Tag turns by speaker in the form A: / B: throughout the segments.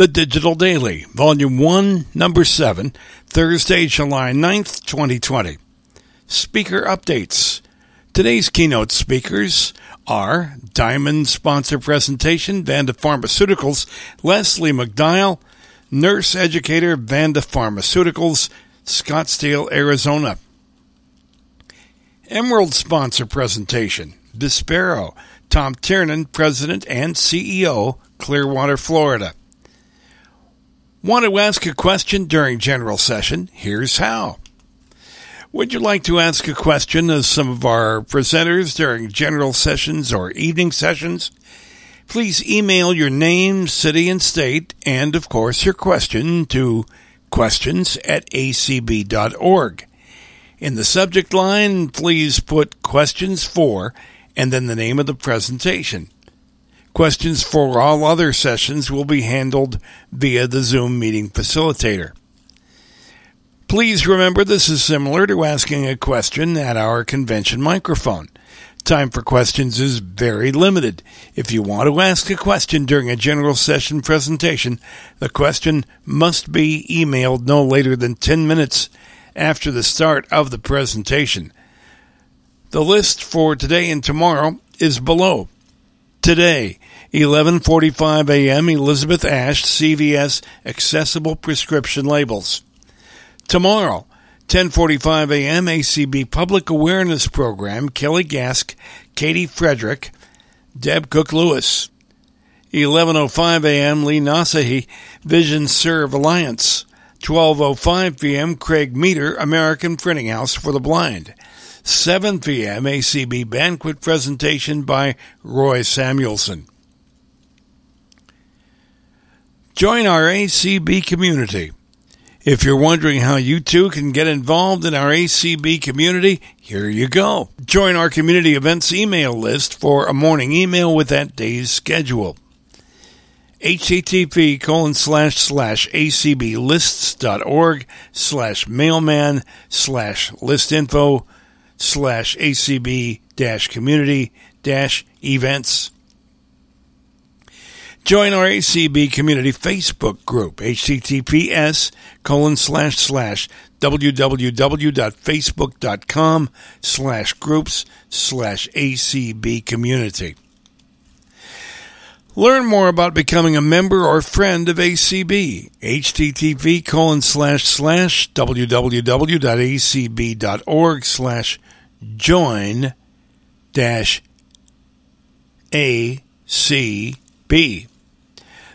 A: The Digital Daily, Volume 1, Number 7, Thursday, July 9th, 2020. Speaker updates. Today's keynote speakers are Diamond Sponsor Presentation, Vanda Pharmaceuticals, Leslie McDial, Nurse Educator, Vanda Pharmaceuticals, Scottsdale, Arizona. Emerald Sponsor Presentation, Vispero, Tom Tiernan, President and CEO, Clearwater, Florida. Want to ask a question during general session? Here's how. Would you like to ask a question of some of our presenters during general sessions or evening sessions? Please email your name, city, and state, and of course your question to questions at acb.org. In the subject line, please put questions for and then the name of the presentation. Questions for all other sessions will be handled via the Zoom meeting facilitator. Please remember this is similar to asking a question at our convention microphone. Time for questions is very limited. If you want to ask a question during a general session presentation, the question must be emailed no later than 10 minutes after the start of the presentation. The list for today and tomorrow is below. Today, 11:45 a.m. Elizabeth Ash CVS accessible prescription labels. Tomorrow, 10:45 a.m. ACB Public Awareness Program Kelly Gask, Katie Frederick, Deb Cook Lewis. 11:05 a.m. Lee Nasehi Vision Serve Alliance. 12:05 p.m. Craig Meador American Printing House for the Blind. 7 p.m. ACB banquet presentation by Roy Samuelson. Join our ACB community. If you're wondering how you too can get involved in our ACB community, here you go. Join our community events email list for a morning email with that day's schedule. http colon slash slash acblists.org slash mailman slash listinfo slash acb dash community dash events. Join our ACB community Facebook group, https colon slash slash www.facebook.com slash groups slash ACB community. Learn more about becoming a member or friend of ACB. http colon slash slash www.acb.org slash join dash ACB.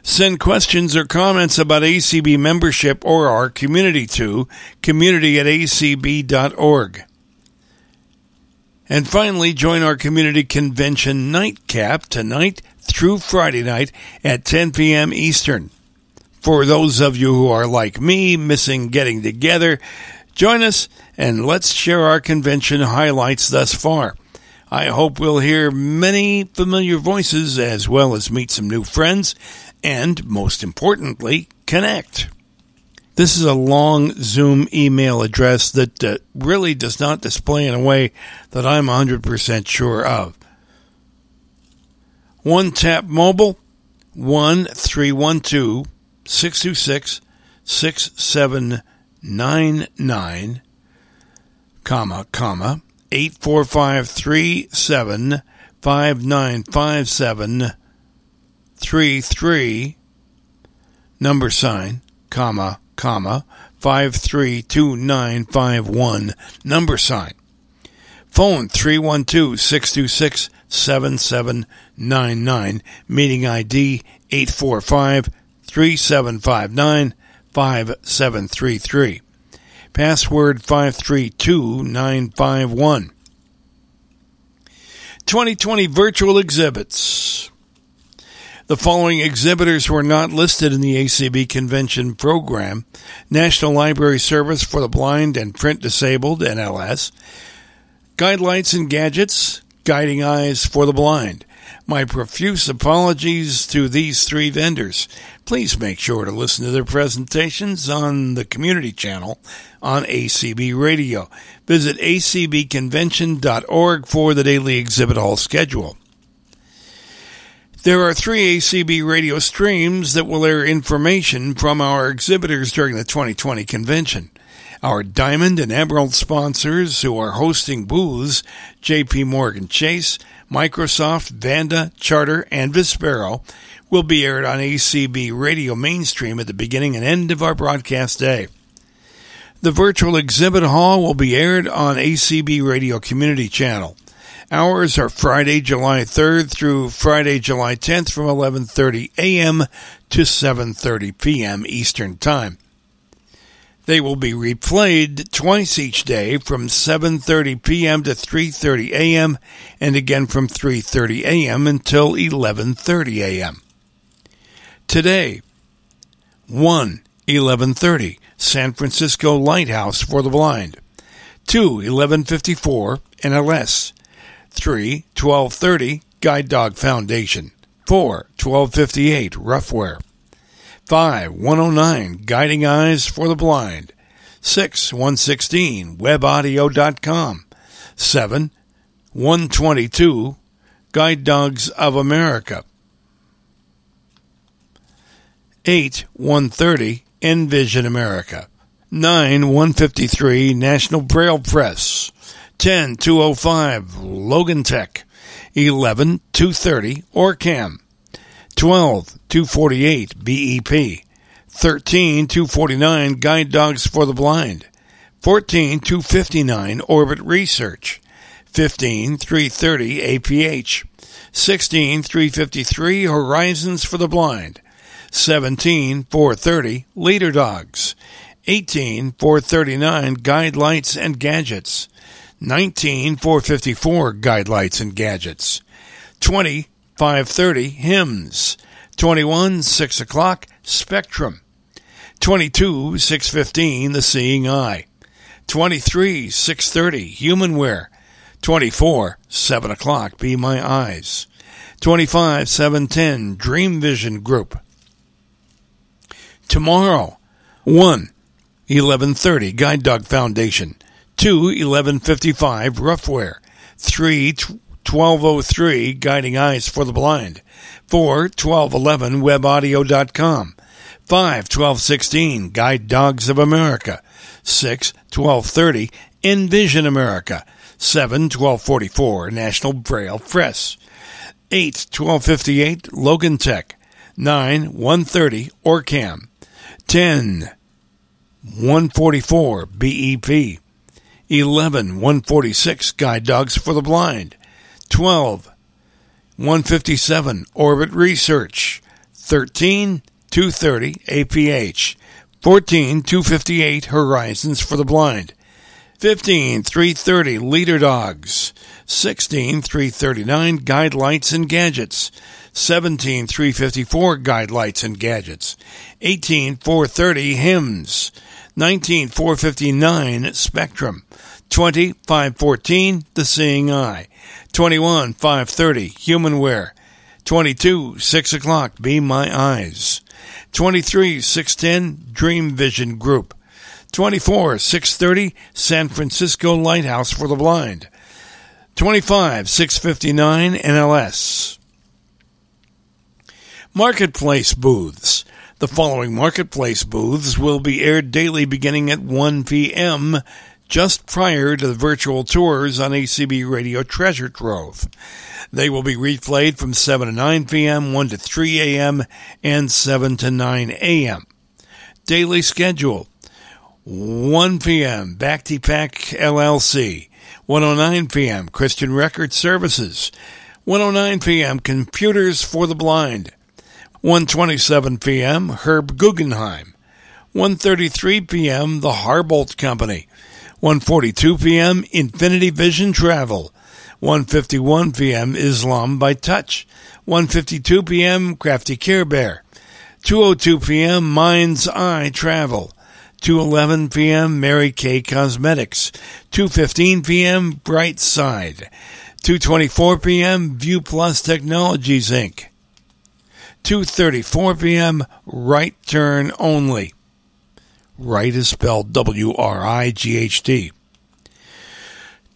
A: Send questions or comments about ACB membership or our community to community at acb.org. And finally, join our community convention nightcap tonight through Friday night at 10 p.m. Eastern. For those of you who are like me, missing getting together, join us and let's share our convention highlights thus far. I hope we'll hear many familiar voices as well as meet some new friends and, most importantly, connect. This is a long Zoom email address that uh, really does not display in a way that I'm 100% sure of. One Tap Mobile, 1312 626 6799, comma, comma, 84537 5957 three three number sign comma comma five three two nine five one number sign. Phone 312-626-7799 meeting id 845-3759-5733 password 532951 2020 virtual exhibits. The following exhibitors were not listed in the ACB convention program. National Library Service for the Blind and Print Disabled, NLS, Guidelights and Gadgets, Guiding Eyes for the Blind. My profuse apologies to these three vendors. Please make sure to listen to their presentations on the community channel on ACB Radio. Visit acbconvention.org for the daily exhibit hall schedule. There are three ACB radio streams that will air information from our exhibitors during the 2020 convention. Our Diamond and Emerald sponsors who are hosting booths, JP Morgan Chase, Microsoft, Vanda, Charter, and Vispero, will be aired on ACB Radio Mainstream at the beginning and end of our broadcast day. The virtual exhibit hall will be aired on ACB Radio Community Channel. Hours are Friday, July 3rd through Friday, July 10th from 11:30 a.m. to 7:30 p.m. Eastern Time. They will be replayed twice each day from 7:30 p.m. to 3:30 a.m. and again from 3:30 a.m. until 11:30 a.m. Today, 1 11:30 San Francisco Lighthouse for the Blind. 2 1154 NLS. 3 1230 Guide Dog Foundation. 4 1258 Ruffwear. 5 109 Guiding Eyes for the Blind. 6 116 WebAudio.com. 7 122 Guide Dogs of America. 8 130 Envision America. 9 153 National Braille Press. 10 205 Logan Tech. 11 230 Orcam. 12 248 BEP. 13 249 Guide Dogs for the Blind. 14 259 Orbit Research. 15 330 APH. 16 353 Horizons for the Blind. 17 430 Leader Dogs. 18 439 Guide Lights and Gadgets. 19 454 Guide Lights and Gadgets. 20 530 HIMS. 21 6 o'clock Spectrum. 22 615 The Seeing Eye. 23 630 Humanware. 24 7 o'clock Be My Eyes. 25 710 Dream Vision Group. Tomorrow 1 1130 Guide Dog Foundation. 2 1155 Ruffwear. 3 1203 Guiding Eyes for the Blind. 4 1211 WebAudio.com. 5 1216 Guide Dogs of America. 6 1230 Envision America. 7 1244 National Braille Press. 8 1258 Logan Tech. 9 130 Orcam. 10 144 BEP. 11 146 Guide Dogs for the Blind. 12 157 Orbit Research. 13 230 APH. 14 258 Horizons for the Blind. 15 330 Leader Dogs. 16 339 Guide Lights and Gadgets. 17 354 Guide Lights and Gadgets. 18 430 HIMS. 19 459 Spectrum. 20 514 The Seeing Eye. 21 530 Humanware. 22 6 o'clock Be My Eyes. 23 610 Dream Vision Group. 24 630 San Francisco Lighthouse for the Blind. 25 659 NLS. Marketplace booths. The following marketplace booths will be aired daily beginning at 1 p.m. just prior to the virtual tours on ACB Radio Treasure Trove. They will be replayed from 7 to 9 p.m., 1 to 3 a.m., and 7 to 9 a.m. Daily schedule 1 p.m. Back to Pack LLC, 109 p.m. Christian Record Services, 109 p.m. Computers for the Blind, 127 p.m. Herb Guggenheim, 1:33 p.m. The Harbolt Company, 1:42 p.m. Infinity Vision Travel, 1:51 p.m. Islam by Touch, 1:52 p.m. Crafty Care Bear, 2:02 p.m. Mind's Eye Travel, 2:11 p.m. Mary Kay Cosmetics, 2:15 p.m. Bright Side, 2:24 p.m. View Plus Technologies Inc. 2:34 p.m. Right turn only. Right is spelled W R I G H T.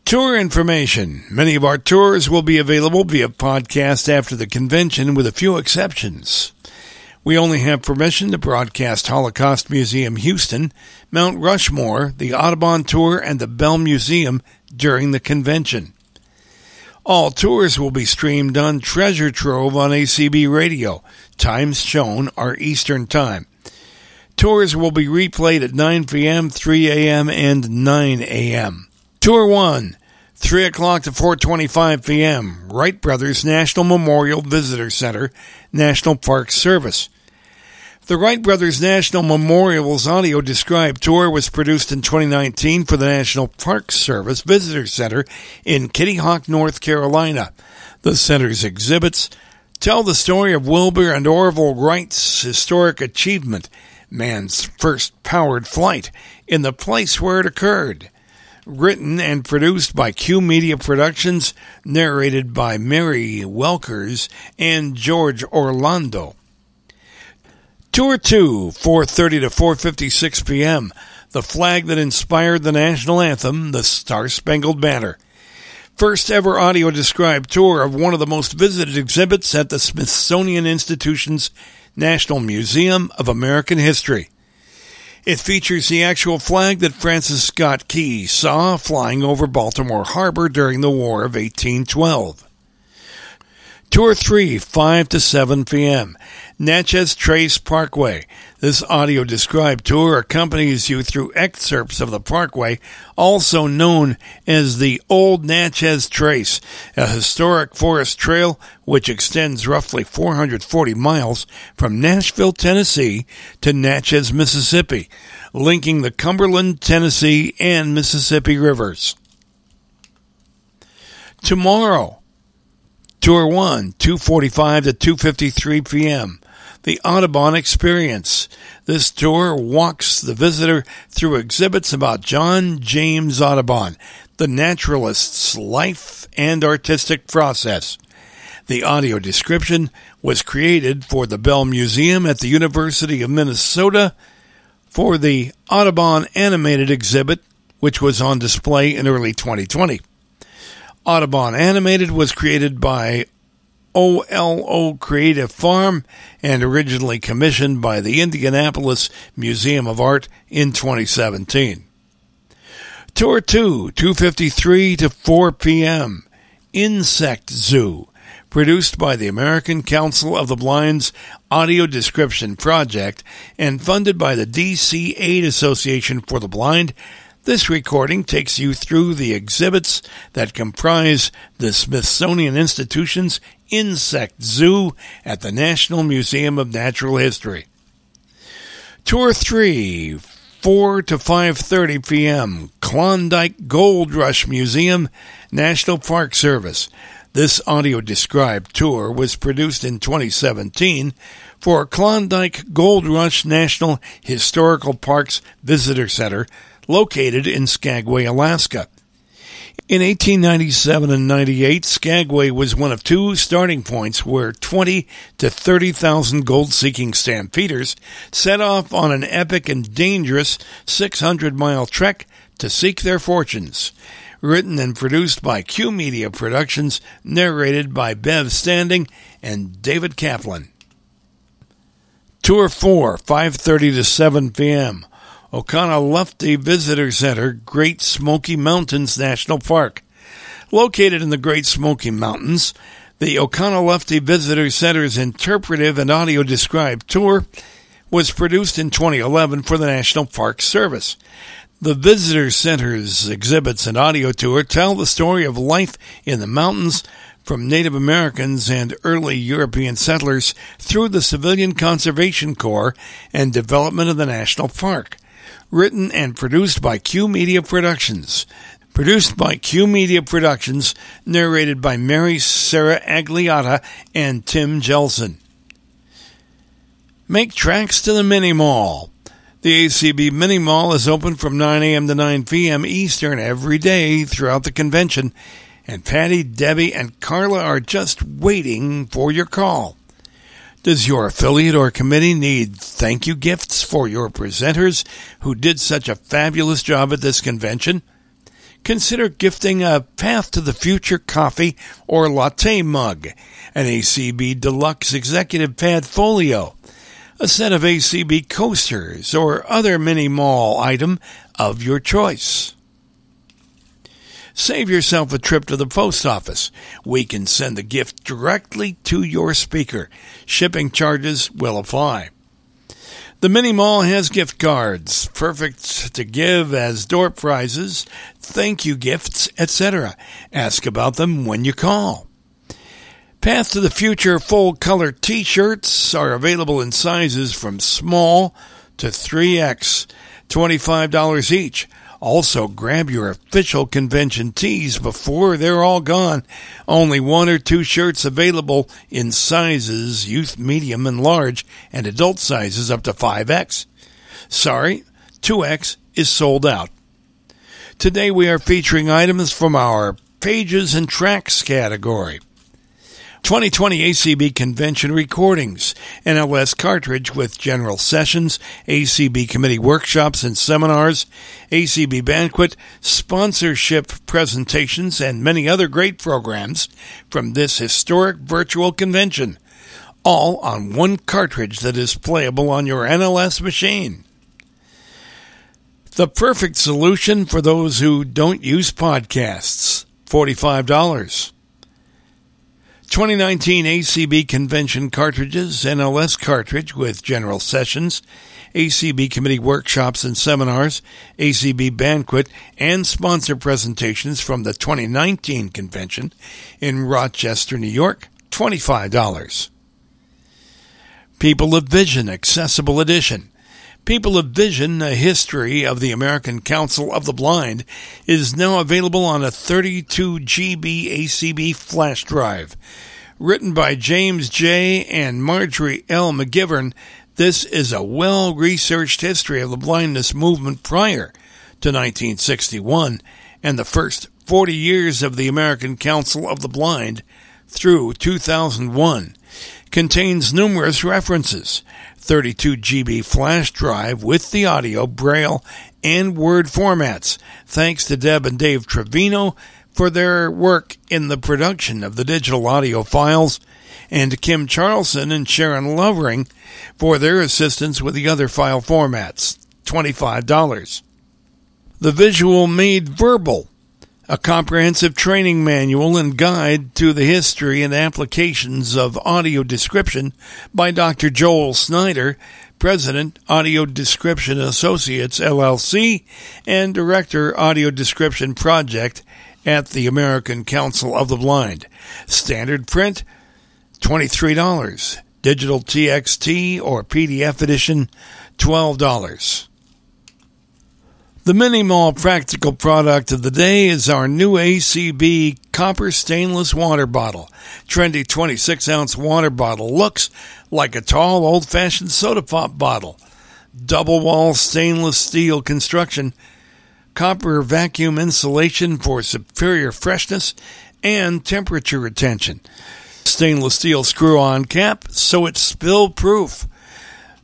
A: Tour information. Many of our tours will be available via podcast after the convention, with a few exceptions. We only have permission to broadcast Holocaust Museum Houston, Mount Rushmore, the Audubon Tour, and the Bell Museum during the convention. All tours will be streamed on Treasure Trove on ACB Radio. Times shown are Eastern Time. Tours will be replayed at 9 p.m., 3 a.m., and 9 a.m. Tour 1, 3 o'clock to 4.25 p.m., Wright Brothers National Memorial Visitor Center, National Park Service. The Wright Brothers National Memorial's audio described tour was produced in 2019 for the National Park Service Visitor Center in Kitty Hawk, North Carolina. The center's exhibits tell the story of Wilbur and Orville Wright's historic achievement, man's first powered flight, in the place where it occurred written and produced by Q Media Productions, narrated by Mary Welkers and George Orlando. Tour 2, 4:30 to 4:56 p.m. The flag that inspired the national anthem, the Star-Spangled Banner. First ever audio described tour of one of the most visited exhibits at the Smithsonian Institution's National Museum of American History. It features the actual flag that Francis Scott Key saw flying over Baltimore Harbor during the War of 1812. Tour 3, 5 to 7 p.m. Natchez Trace Parkway. This audio described tour accompanies you through excerpts of the parkway, also known as the Old Natchez Trace, a historic forest trail which extends roughly 440 miles from Nashville, Tennessee to Natchez, Mississippi, linking the Cumberland, Tennessee, and Mississippi rivers. Tomorrow, Tour 1, 245 to 253 p.m the Audubon Experience. This tour walks the visitor through exhibits about John James Audubon, the naturalist's life and artistic process. The audio description was created for the Bell Museum at the University of Minnesota for the Audubon Animated exhibit, which was on display in early 2020. Audubon Animated was created by OLO Creative Farm and originally commissioned by the Indianapolis Museum of Art in 2017. Tour 2, 253 to 4 p.m. Insect Zoo, produced by the American Council of the Blind's Audio Description Project and funded by the DC Aid Association for the Blind this recording takes you through the exhibits that comprise the Smithsonian Institution's Insect Zoo at the National Museum of Natural History. Tour 3, 4 to 5:30 p.m. Klondike Gold Rush Museum, National Park Service. This audio described tour was produced in 2017 for Klondike Gold Rush National Historical Parks Visitor Center located in Skagway, Alaska. In 1897 and 98, Skagway was one of two starting points where 20 to 30,000 gold-seeking stampeders set off on an epic and dangerous 600-mile trek to seek their fortunes. Written and produced by Q Media Productions, narrated by Bev Standing and David Kaplan. Tour 4, 5:30 to 7 p.m. Oconaluftee Visitor Center, Great Smoky Mountains National Park. Located in the Great Smoky Mountains, the Oconaluftee Visitor Center's interpretive and audio described tour was produced in 2011 for the National Park Service. The Visitor Center's exhibits and audio tour tell the story of life in the mountains from Native Americans and early European settlers through the Civilian Conservation Corps and development of the national park written and produced by Q Media Productions. Produced by Q Media Productions, narrated by Mary Sarah Agliotta and Tim Jelson. Make tracks to the Mini Mall. The ACB Mini Mall is open from 9 a.m. to 9 p.m. Eastern every day throughout the convention, and Patty, Debbie, and Carla are just waiting for your call. Does your affiliate or committee need thank you gifts for your presenters who did such a fabulous job at this convention? consider gifting a Path to the Future coffee or latte mug, an ACB Deluxe Executive Pad Folio, a set of ACB coasters, or other mini mall item of your choice. Save yourself a trip to the post office. We can send the gift directly to your speaker. Shipping charges will apply. The mini mall has gift cards, perfect to give as door prizes, thank you gifts, etc. Ask about them when you call. Path to the Future full color t shirts are available in sizes from small to 3X, $25 each. Also, grab your official convention tees before they're all gone. Only one or two shirts available in sizes youth, medium, and large, and adult sizes up to 5X. Sorry, 2X is sold out. Today we are featuring items from our Pages and Tracks category. 2020 ACB Convention recordings, NLS cartridge with general sessions, ACB committee workshops and seminars, ACB banquet, sponsorship presentations, and many other great programs from this historic virtual convention, all on one cartridge that is playable on your NLS machine. The perfect solution for those who don't use podcasts, $45. 2019 ACB Convention cartridges, NLS cartridge with general sessions, ACB committee workshops and seminars, ACB banquet, and sponsor presentations from the 2019 convention in Rochester, New York, $25. People of Vision Accessible Edition. People of Vision, a history of the American Council of the Blind, is now available on a 32 GB ACB flash drive. Written by James J. and Marjorie L. McGivern, this is a well researched history of the blindness movement prior to 1961 and the first 40 years of the American Council of the Blind through 2001 contains numerous references. 32 GB flash drive with the audio, braille, and word formats. Thanks to Deb and Dave Trevino for their work in the production of the digital audio files, and Kim Charlson and Sharon Lovering for their assistance with the other file formats. $25. The Visual Made Verbal a comprehensive training manual and guide to the history and applications of audio description by Dr. Joel Snyder, President, Audio Description Associates LLC, and Director, Audio Description Project at the American Council of the Blind. Standard print, $23. Digital TXT or PDF edition, $12. The Mini Mall practical product of the day is our new ACB copper stainless water bottle. Trendy 26 ounce water bottle looks like a tall old fashioned soda pop bottle. Double wall stainless steel construction, copper vacuum insulation for superior freshness and temperature retention. Stainless steel screw on cap so it's spill proof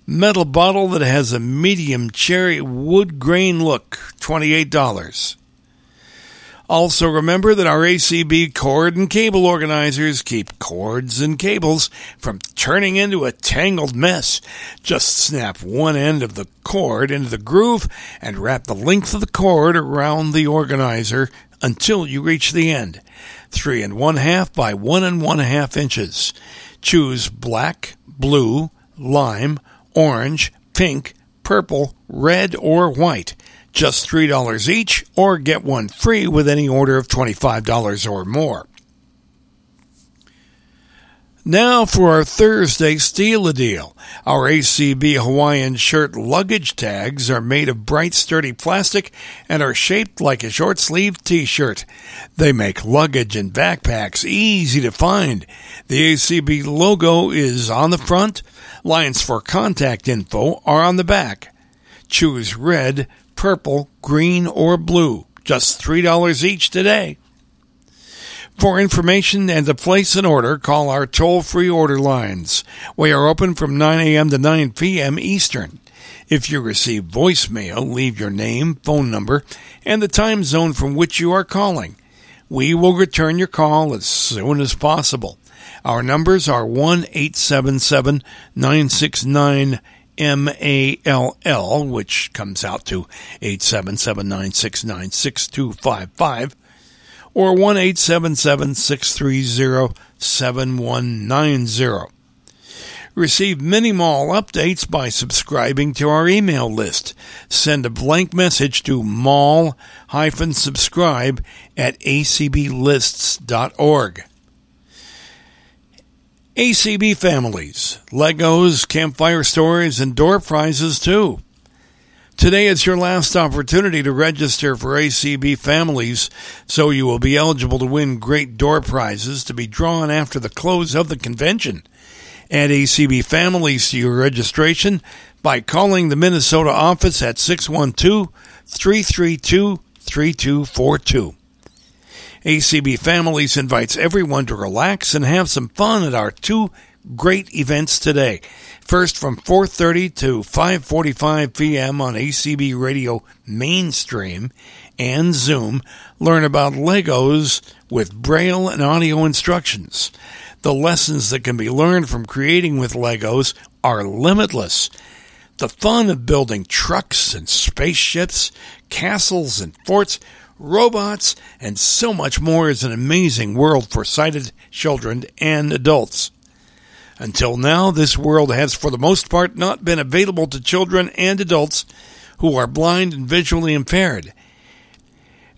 A: metal bottle that has a medium cherry wood grain look, $28. Also, remember that our ACB cord and cable organizers keep cords and cables from turning into a tangled mess. Just snap one end of the cord into the groove and wrap the length of the cord around the organizer until you reach the end. Three and one half by one and one half inches. Choose black, blue, lime, orange, pink, purple, red, or white. Just $3 each, or get one free with any order of $25 or more. Now for our Thursday Steal a Deal. Our ACB Hawaiian shirt luggage tags are made of bright, sturdy plastic and are shaped like a short sleeved t shirt. They make luggage and backpacks easy to find. The ACB logo is on the front. Lines for contact info are on the back. Choose red, purple, green, or blue. Just $3 each today. For information and to place an order, call our toll free order lines. We are open from 9 a.m. to 9 p.m. Eastern. If you receive voicemail, leave your name, phone number, and the time zone from which you are calling. We will return your call as soon as possible. Our numbers are 1 877 969 MALL, which comes out to 877 969 6255, or 1 877 630 7190. Receive mini mall updates by subscribing to our email list. Send a blank message to mall-subscribe at acblists.org. ACB families, Legos, campfire stories, and door prizes too. Today is your last opportunity to register for ACB families, so you will be eligible to win great door prizes to be drawn after the close of the convention. Add ACB families to your registration by calling the Minnesota office at 612 332 3242. ACB Families invites everyone to relax and have some fun at our two great events today. First from 4:30 to 5:45 p.m. on ACB Radio Mainstream and Zoom, learn about Legos with braille and audio instructions. The lessons that can be learned from creating with Legos are limitless. The fun of building trucks and spaceships, castles and forts robots, and so much more is an amazing world for sighted children and adults. Until now, this world has for the most part not been available to children and adults who are blind and visually impaired.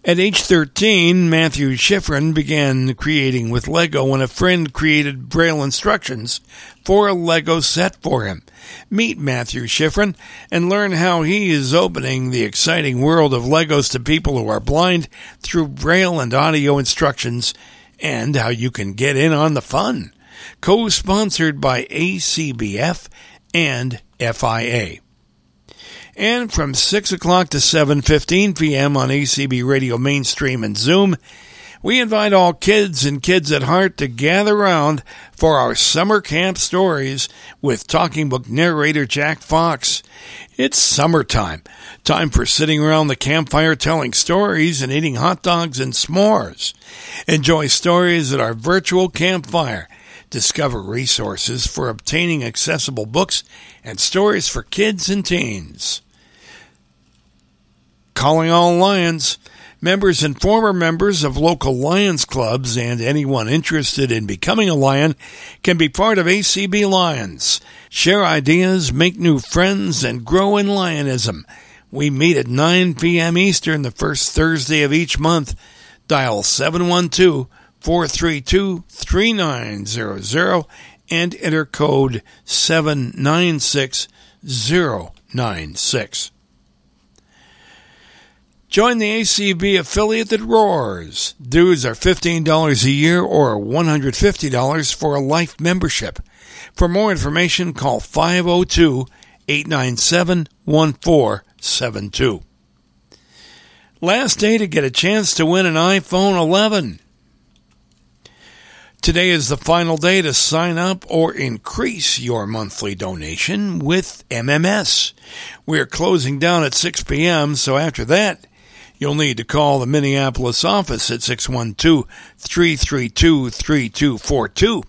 A: At age 13, Matthew Schifrin began creating with Lego when a friend created braille instructions for a Lego set for him. Meet Matthew Schifrin and learn how he is opening the exciting world of Legos to people who are blind through braille and audio instructions and how you can get in on the fun. Co-sponsored by ACBF and FIA and from 6 o'clock to 7.15 p.m. on ACB Radio Mainstream and Zoom, we invite all kids and kids at heart to gather around for our summer camp stories with talking book narrator Jack Fox. It's summertime, time for sitting around the campfire telling stories and eating hot dogs and s'mores. Enjoy stories at our virtual campfire. Discover resources for obtaining accessible books and stories for kids and teens. Calling all Lions. Members and former members of local Lions clubs and anyone interested in becoming a Lion can be part of ACB Lions. Share ideas, make new friends, and grow in Lionism. We meet at 9 p.m. Eastern the first Thursday of each month. Dial 712 432 3900 and enter code 796096. Join the ACB affiliate that roars. Dues are $15 a year or $150 for a life membership. For more information, call 502 897 1472. Last day to get a chance to win an iPhone 11. Today is the final day to sign up or increase your monthly donation with MMS. We're closing down at 6 p.m., so after that, You'll need to call the Minneapolis office at 612 332 3242.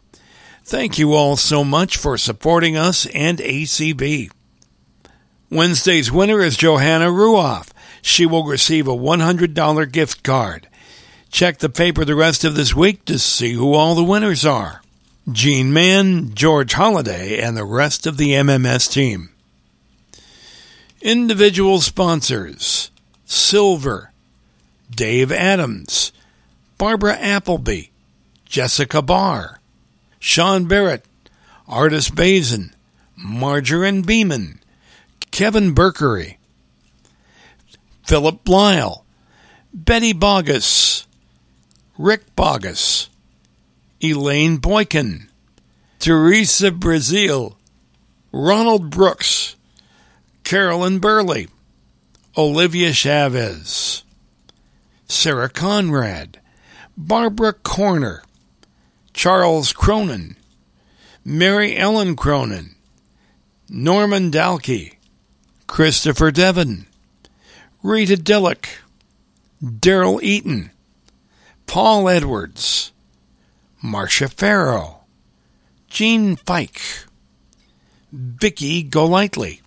A: Thank you all so much for supporting us and ACB. Wednesday's winner is Johanna Ruoff. She will receive a $100 gift card. Check the paper the rest of this week to see who all the winners are. Gene Mann, George Holliday, and the rest of the MMS team. Individual sponsors Silver, Dave Adams, Barbara Appleby, Jessica Barr, Sean Barrett, Artis Bazin, Margarine Beeman, Kevin Berkery, Philip Blyle, Betty Bogus, Rick Bogus, Elaine Boykin, Teresa Brazil, Ronald Brooks, Carolyn Burley, Olivia Chavez, Sarah Conrad, Barbara Corner, Charles Cronin, Mary Ellen Cronin, Norman Dalkey, Christopher Devon, Rita Dillick, Daryl Eaton, Paul Edwards, Marcia Farrow, Jean Fike, Vicky Golightly,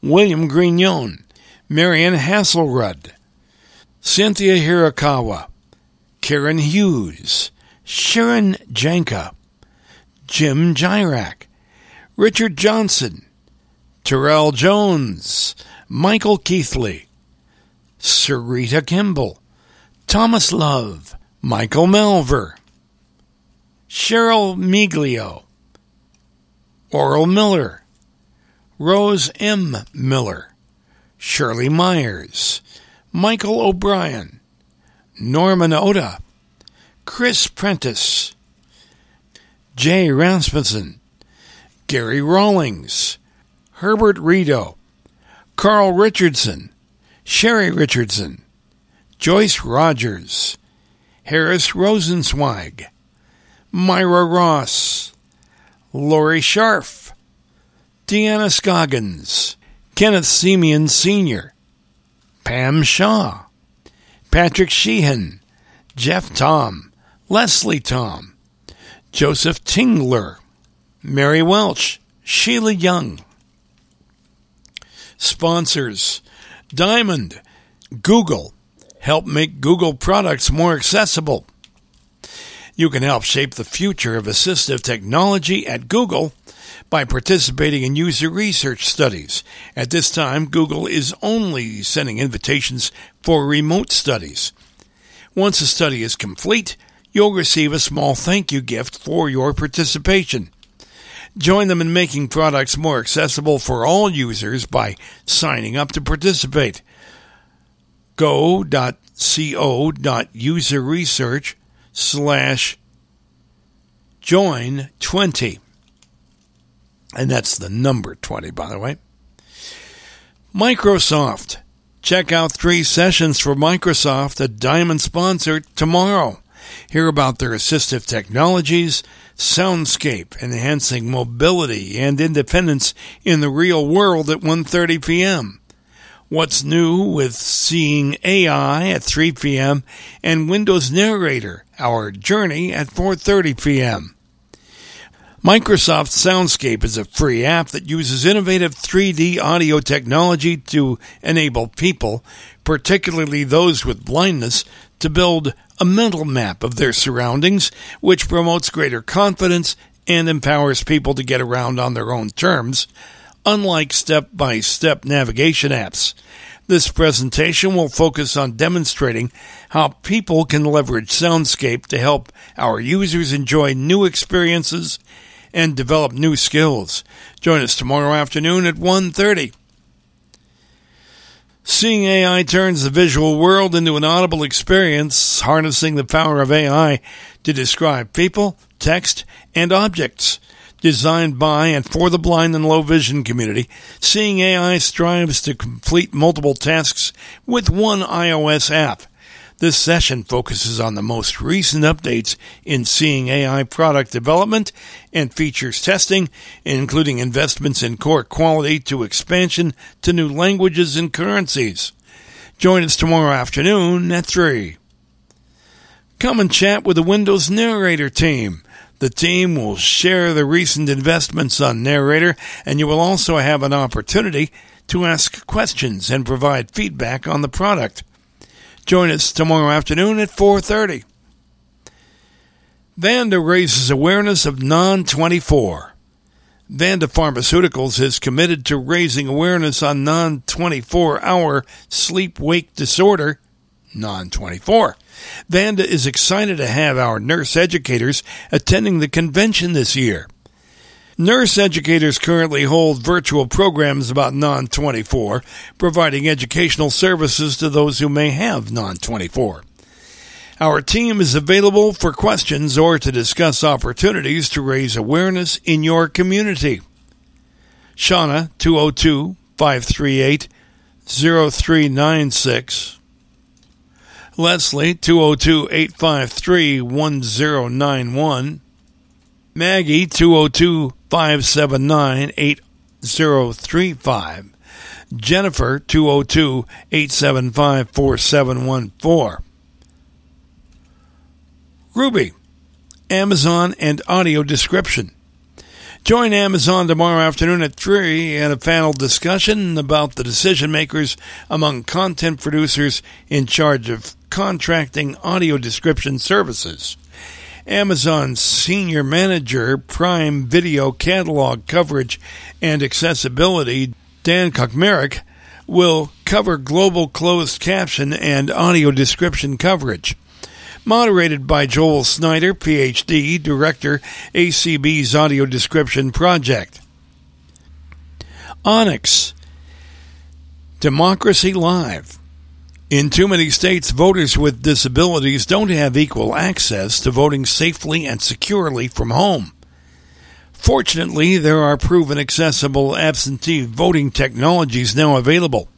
A: William Grignon, Marian Hasselrud, Cynthia Hirakawa, Karen Hughes, Sharon Janka, Jim Jirak, Richard Johnson, Terrell Jones, Michael Keithley, Sarita Kimball, Thomas Love, Michael Melver, Cheryl Miglio, Oral Miller, Rose M. Miller, Shirley Myers, Michael O'Brien, Norman Oda, Chris Prentice, Jay Rasmussen, Gary Rawlings, Herbert Rito, Carl Richardson, Sherry Richardson, Joyce Rogers, Harris Rosenzweig, Myra Ross, Lori Scharf, Deanna Scoggins, Kenneth Simeon Sr., Pam Shaw, Patrick Sheehan, Jeff Tom, Leslie Tom, Joseph Tingler, Mary Welch, Sheila Young. Sponsors Diamond, Google, help make Google products more accessible. You can help shape the future of assistive technology at Google by participating in user research studies. At this time, Google is only sending invitations for remote studies. Once a study is complete, you'll receive a small thank you gift for your participation. Join them in making products more accessible for all users by signing up to participate. go.co.userresearch slash join 20. And that's the number 20, by the way. Microsoft. Check out three sessions for Microsoft, a diamond sponsor, tomorrow. Hear about their assistive technologies, soundscape, enhancing mobility and independence in the real world at 1:30 p.m. What's new with Seeing AI at 3 p.m. and Windows Narrator, Our Journey at 4:30 p.m. Microsoft Soundscape is a free app that uses innovative 3D audio technology to enable people, particularly those with blindness, to build a mental map of their surroundings, which promotes greater confidence and empowers people to get around on their own terms, unlike step by step navigation apps. This presentation will focus on demonstrating how people can leverage Soundscape to help our users enjoy new experiences and develop new skills. Join us tomorrow afternoon at 1:30. Seeing AI turns the visual world into an audible experience, harnessing the power of AI to describe people, text, and objects. Designed by and for the blind and low vision community, Seeing AI strives to complete multiple tasks with one iOS app. This session focuses on the most recent updates in Seeing AI product development and features testing, including investments in core quality to expansion to new languages and currencies. Join us tomorrow afternoon at 3. Come and chat with the Windows Narrator team. The team will share the recent investments on Narrator, and you will also have an opportunity to ask questions and provide feedback on the product. Join us tomorrow afternoon at 4:30. Vanda raises awareness of non-24. Vanda Pharmaceuticals is committed to raising awareness on non-24 hour sleep-wake disorder, non-24. Vanda is excited to have our nurse educators attending the convention this year. Nurse educators currently hold virtual programs about non 24, providing educational services to those who may have non 24. Our team is available for questions or to discuss opportunities to raise awareness in your community. Shauna 202 538 0396. Leslie 202 853 1091. Maggie 202 579 8035. Jennifer 202 875 4714. Ruby, Amazon and audio description. Join Amazon tomorrow afternoon at 3 in a panel discussion about the decision makers among content producers in charge of contracting audio description services. Amazon's Senior Manager, Prime Video Catalog Coverage and Accessibility, Dan Kokmerick, will cover global closed caption and audio description coverage. Moderated by Joel Snyder, PhD, Director, ACB's Audio Description Project. Onyx, Democracy Live. In too many states, voters with disabilities don't have equal access to voting safely and securely from home. Fortunately, there are proven accessible absentee voting technologies now available.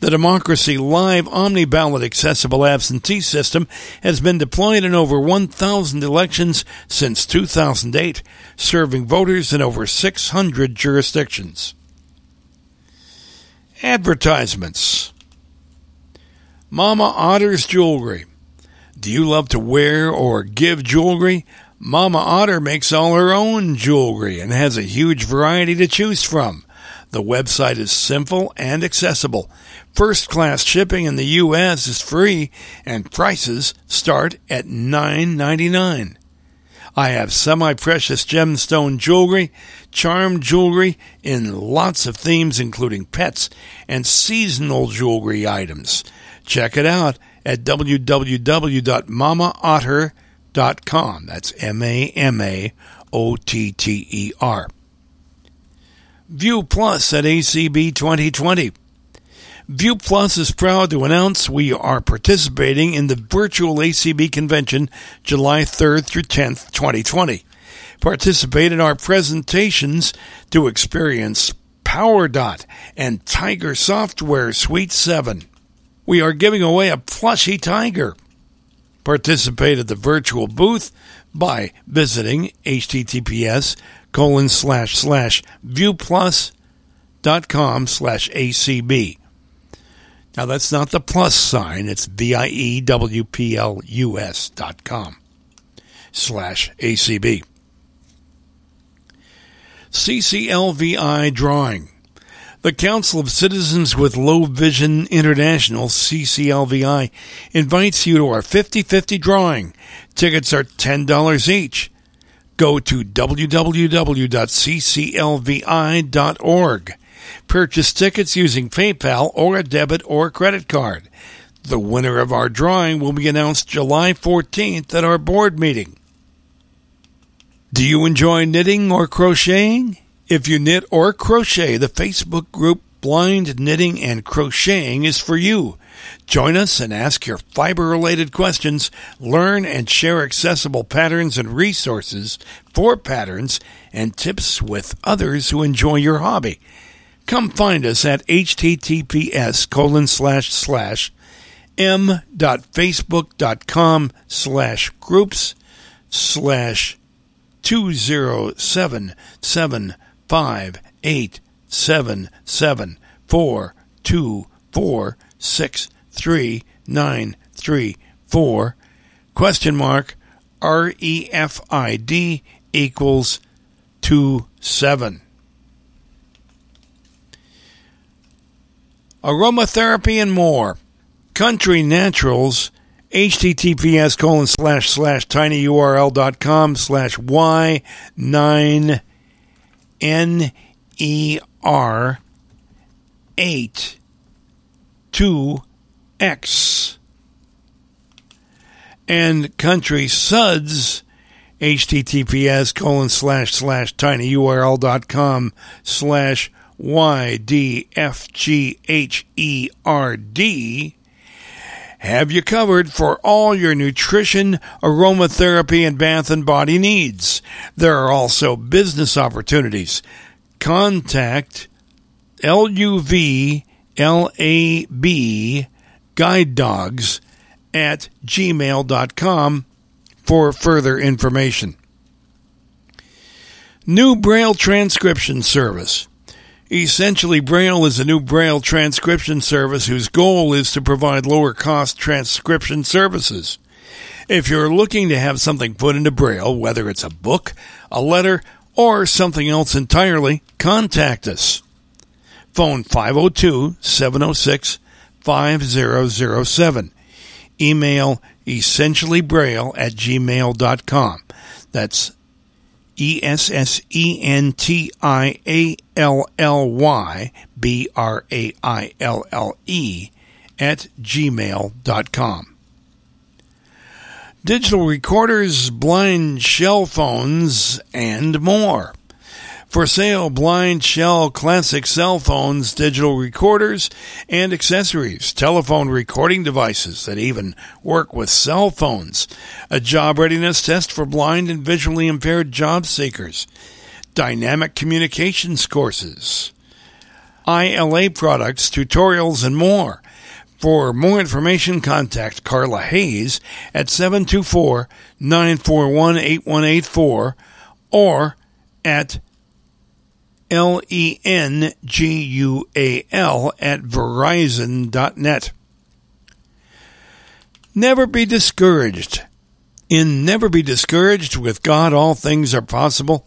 A: The Democracy Live Omni Ballot Accessible Absentee System has been deployed in over 1,000 elections since 2008, serving voters in over 600 jurisdictions. Advertisements Mama Otter's Jewelry. Do you love to wear or give jewelry? Mama Otter makes all her own jewelry and has a huge variety to choose from. The website is simple and accessible. First class shipping in the U.S. is free and prices start at $9.99. I have semi precious gemstone jewelry, charm jewelry in lots of themes, including pets and seasonal jewelry items. Check it out at www.mamaotter.com. That's M A M A O T T E R. View Plus at ACB 2020. View Plus is proud to announce we are participating in the virtual ACB convention July 3rd through 10th, 2020. Participate in our presentations to experience PowerDot and Tiger Software Suite 7 we are giving away a plushy tiger. Participate at the virtual booth by visiting https colon slash slash viewplus dot com slash acb. Now that's not the plus sign, it's V-I-E-W-P-L-U-S dot com slash acb. CCLVI drawing. The Council of Citizens with Low Vision International, CCLVI, invites you to our 50 50 drawing. Tickets are $10 each. Go to www.cclvi.org. Purchase tickets using PayPal or a debit or credit card. The winner of our drawing will be announced July 14th at our board meeting. Do you enjoy knitting or crocheting? If you knit or crochet, the Facebook group Blind Knitting and Crocheting is for you. Join us and ask your fiber related questions, learn and share accessible patterns and resources for patterns and tips with others who enjoy your hobby. Come find us at https colon slash slash m.facebook.com slash groups slash 2077 five eight seven seven four two four six three nine three four question mark R E F I D equals two seven. Aromatherapy and more. Country Naturals https colon slash slash tinyurl.com slash y nine N E R 8 2 X. And country suds https colon slash slash tinyurl.com slash ydfgherd have you covered for all your nutrition, aromatherapy, and bath and body needs. There are also business opportunities. Contact LUV LAB guide dogs at gmail.com for further information. New Braille transcription service. Essentially Braille is a new Braille transcription service whose goal is to provide lower cost transcription services. If you're looking to have something put into Braille, whether it's a book, a letter, or something else entirely, contact us. Phone 502 706 5007. Email essentiallybraille at gmail.com. That's E S S E N T I A L L Y B R A I L L E at gmail.com. Digital recorders, blind shell phones, and more. For sale, blind shell classic cell phones, digital recorders, and accessories, telephone recording devices that even work with cell phones, a job readiness test for blind and visually impaired job seekers, dynamic communications courses, ILA products, tutorials, and more. For more information, contact Carla Hayes at 724 941 8184 or at L E N G U A L at Verizon.net. Never be discouraged. In Never Be Discouraged, with God all things are possible,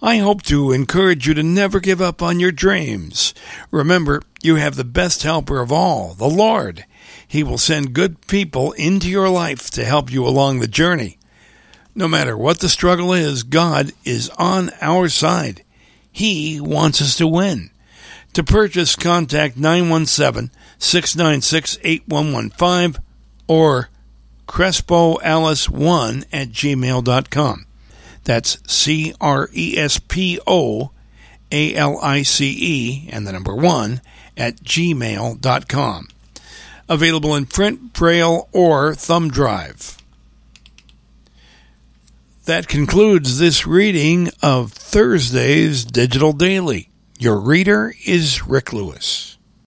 A: I hope to encourage you to never give up on your dreams. Remember, you have the best helper of all, the Lord. He will send good people into your life to help you along the journey. No matter what the struggle is, God is on our side. He wants us to win. To purchase, contact 917 696 8115 or CrespoAlice1 at gmail.com. That's C R E S P O A L I C E and the number 1 at gmail.com. Available in print, braille, or thumb drive. That concludes this reading of Thursday's Digital Daily. Your reader is Rick Lewis.